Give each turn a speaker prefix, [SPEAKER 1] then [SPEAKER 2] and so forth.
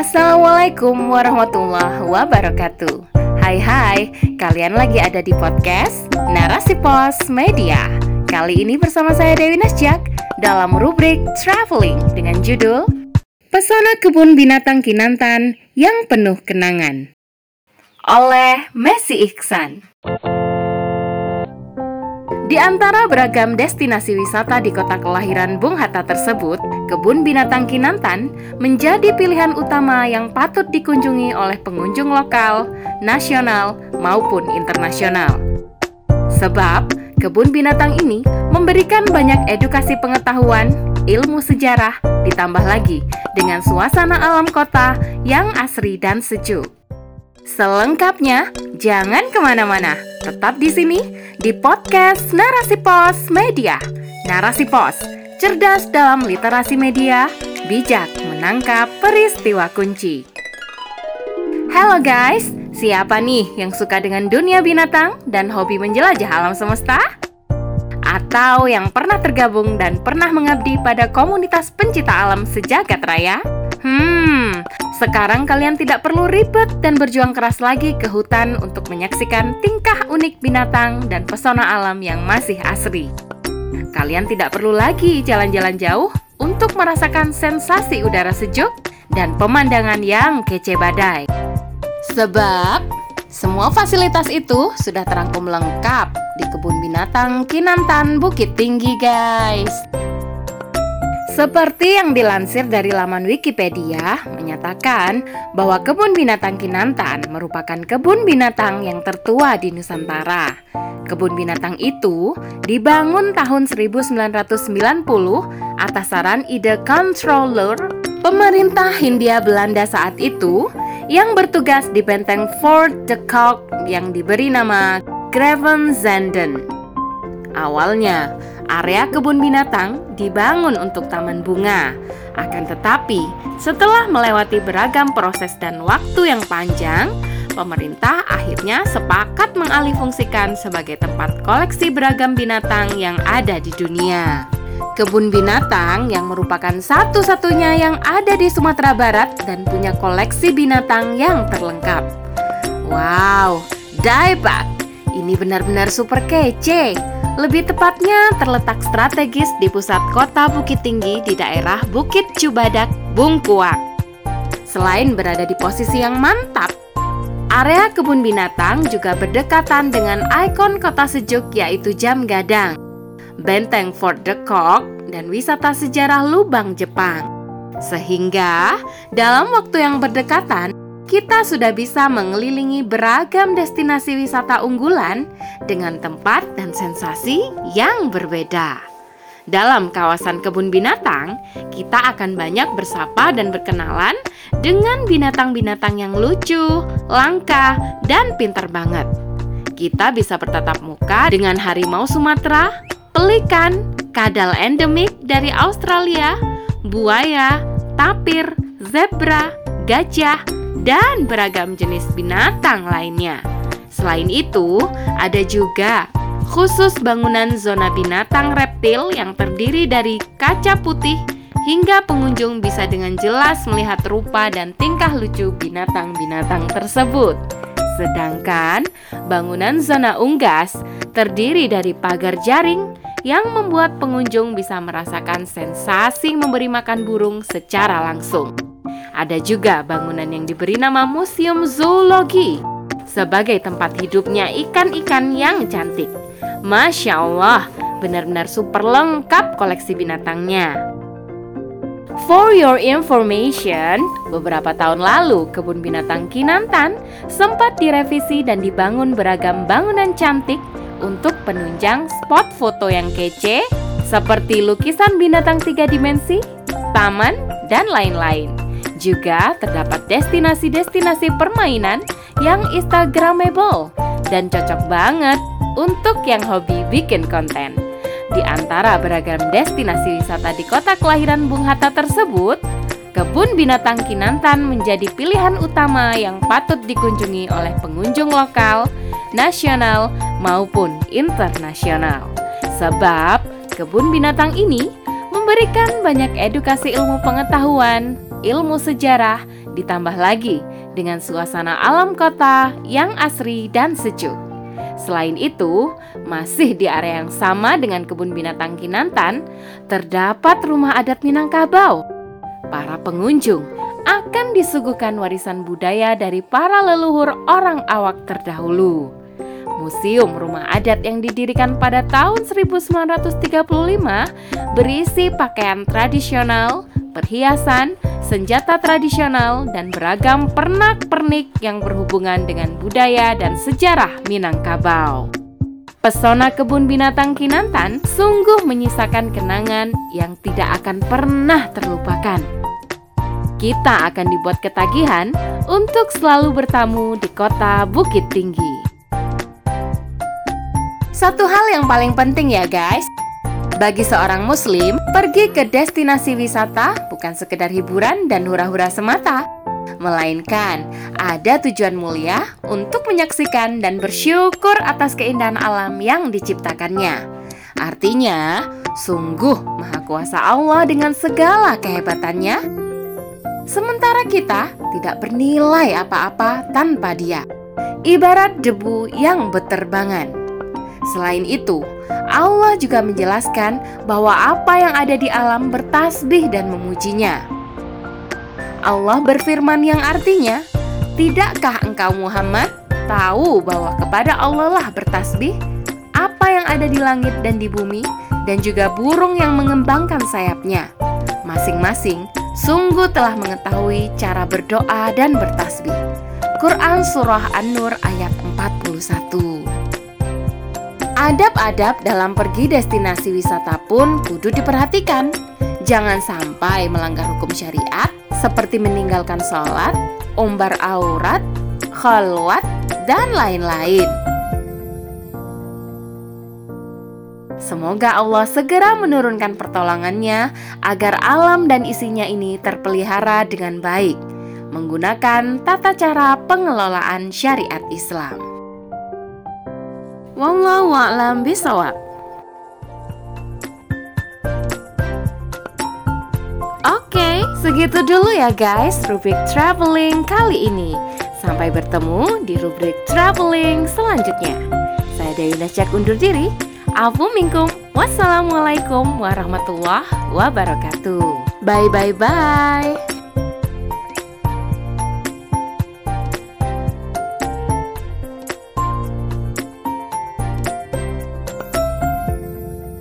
[SPEAKER 1] Assalamualaikum warahmatullahi wabarakatuh. Hai hai, kalian lagi ada di podcast Narasi Pos Media. Kali ini bersama saya Dewi Nasjak dalam rubrik Traveling dengan judul Pesona Kebun Binatang Kinantan yang Penuh Kenangan. Oleh Messi Iksan. Di antara beragam destinasi wisata di kota kelahiran Bung Hatta tersebut, Kebun Binatang Kinantan menjadi pilihan utama yang patut dikunjungi oleh pengunjung lokal, nasional, maupun internasional. Sebab, kebun binatang ini memberikan banyak edukasi pengetahuan, ilmu sejarah, ditambah lagi dengan suasana alam kota yang asri dan sejuk. Selengkapnya, jangan ke mana-mana, tetap di sini di podcast Narasi Pos Media. Narasi Pos, cerdas dalam literasi media, bijak menangkap peristiwa kunci. Halo guys, siapa nih yang suka dengan dunia binatang dan hobi menjelajah alam semesta? Atau yang pernah tergabung dan pernah mengabdi pada komunitas pencinta alam sejagat raya? Sekarang kalian tidak perlu ribet dan berjuang keras lagi ke hutan untuk menyaksikan tingkah unik binatang dan pesona alam yang masih asri. Kalian tidak perlu lagi jalan-jalan jauh untuk merasakan sensasi udara sejuk dan pemandangan yang kece badai. Sebab semua fasilitas itu sudah terangkum lengkap di kebun binatang Kinantan Bukit Tinggi, guys. Seperti yang dilansir dari laman Wikipedia, menyatakan bahwa kebun binatang Kinantan merupakan kebun binatang yang tertua di Nusantara. Kebun binatang itu dibangun tahun 1990 atas saran ide controller pemerintah Hindia Belanda saat itu yang bertugas di benteng Fort de Kock yang diberi nama Gravenzanden. Awalnya, area kebun binatang dibangun untuk taman bunga. Akan tetapi, setelah melewati beragam proses dan waktu yang panjang, pemerintah akhirnya sepakat mengalihfungsikan sebagai tempat koleksi beragam binatang yang ada di dunia. Kebun binatang yang merupakan satu-satunya yang ada di Sumatera Barat dan punya koleksi binatang yang terlengkap. Wow, Daibak! Ini benar-benar super kece. Lebih tepatnya terletak strategis di pusat kota Bukit Tinggi di daerah Bukit Cubadak, Bungkuak. Selain berada di posisi yang mantap, area kebun binatang juga berdekatan dengan ikon kota sejuk yaitu Jam Gadang, Benteng Fort de Kock, dan wisata sejarah Lubang Jepang. Sehingga dalam waktu yang berdekatan, kita sudah bisa mengelilingi beragam destinasi wisata unggulan dengan tempat dan sensasi yang berbeda. Dalam kawasan kebun binatang, kita akan banyak bersapa dan berkenalan dengan binatang-binatang yang lucu, langka, dan pintar banget. Kita bisa bertatap muka dengan harimau Sumatera, pelikan, kadal endemik dari Australia, buaya, tapir, zebra, gajah, dan beragam jenis binatang lainnya. Selain itu, ada juga khusus bangunan zona binatang reptil yang terdiri dari kaca putih hingga pengunjung bisa dengan jelas melihat rupa dan tingkah lucu binatang-binatang tersebut. Sedangkan bangunan zona unggas terdiri dari pagar jaring yang membuat pengunjung bisa merasakan sensasi memberi makan burung secara langsung. Ada juga bangunan yang diberi nama Museum Zoologi sebagai tempat hidupnya ikan-ikan yang cantik. Masya Allah, benar-benar super lengkap koleksi binatangnya. For your information, beberapa tahun lalu kebun binatang Kinantan sempat direvisi dan dibangun beragam bangunan cantik untuk penunjang spot foto yang kece seperti lukisan binatang tiga dimensi, taman, dan lain-lain. Juga terdapat destinasi-destinasi permainan yang instagramable dan cocok banget untuk yang hobi bikin konten. Di antara beragam destinasi wisata di kota kelahiran Bung Hatta tersebut, Kebun Binatang Kinantan menjadi pilihan utama yang patut dikunjungi oleh pengunjung lokal, nasional, maupun internasional. Sebab kebun binatang ini memberikan banyak edukasi ilmu pengetahuan, ilmu sejarah, Ditambah lagi dengan suasana alam kota yang asri dan sejuk. Selain itu, masih di area yang sama dengan kebun binatang Kinantan, terdapat rumah adat Minangkabau. Para pengunjung akan disuguhkan warisan budaya dari para leluhur orang awak terdahulu. Museum Rumah Adat yang didirikan pada tahun 1935 berisi pakaian tradisional, perhiasan, senjata tradisional, dan beragam pernak-pernik yang berhubungan dengan budaya dan sejarah Minangkabau. Pesona kebun binatang Kinantan sungguh menyisakan kenangan yang tidak akan pernah terlupakan. Kita akan dibuat ketagihan untuk selalu bertamu di kota Bukit Tinggi. Satu hal yang paling penting ya guys, bagi seorang muslim, pergi ke destinasi wisata bukan sekedar hiburan dan hura-hura semata, melainkan ada tujuan mulia untuk menyaksikan dan bersyukur atas keindahan alam yang diciptakannya. Artinya, sungguh maha kuasa Allah dengan segala kehebatannya. Sementara kita tidak bernilai apa-apa tanpa Dia, ibarat debu yang beterbangan. Selain itu, Allah juga menjelaskan bahwa apa yang ada di alam bertasbih dan memujinya. Allah berfirman yang artinya, "Tidakkah engkau Muhammad tahu bahwa kepada Allah lah bertasbih apa yang ada di langit dan di bumi dan juga burung yang mengembangkan sayapnya. Masing-masing sungguh telah mengetahui cara berdoa dan bertasbih." Quran Surah An-Nur ayat 41 Adab-adab dalam pergi destinasi wisata pun kudu diperhatikan. Jangan sampai melanggar hukum syariat seperti meninggalkan sholat, umbar aurat, khalwat, dan lain-lain. Semoga Allah segera menurunkan pertolongannya agar alam dan isinya ini terpelihara dengan baik menggunakan tata cara pengelolaan syariat Islam. Wallahu a'lam bisawab. Oke, segitu dulu ya guys rubrik traveling kali ini. Sampai bertemu di rubrik traveling selanjutnya. Saya Dewi Cek undur diri. Afu minkum. Wassalamualaikum warahmatullahi wabarakatuh. Bye bye bye.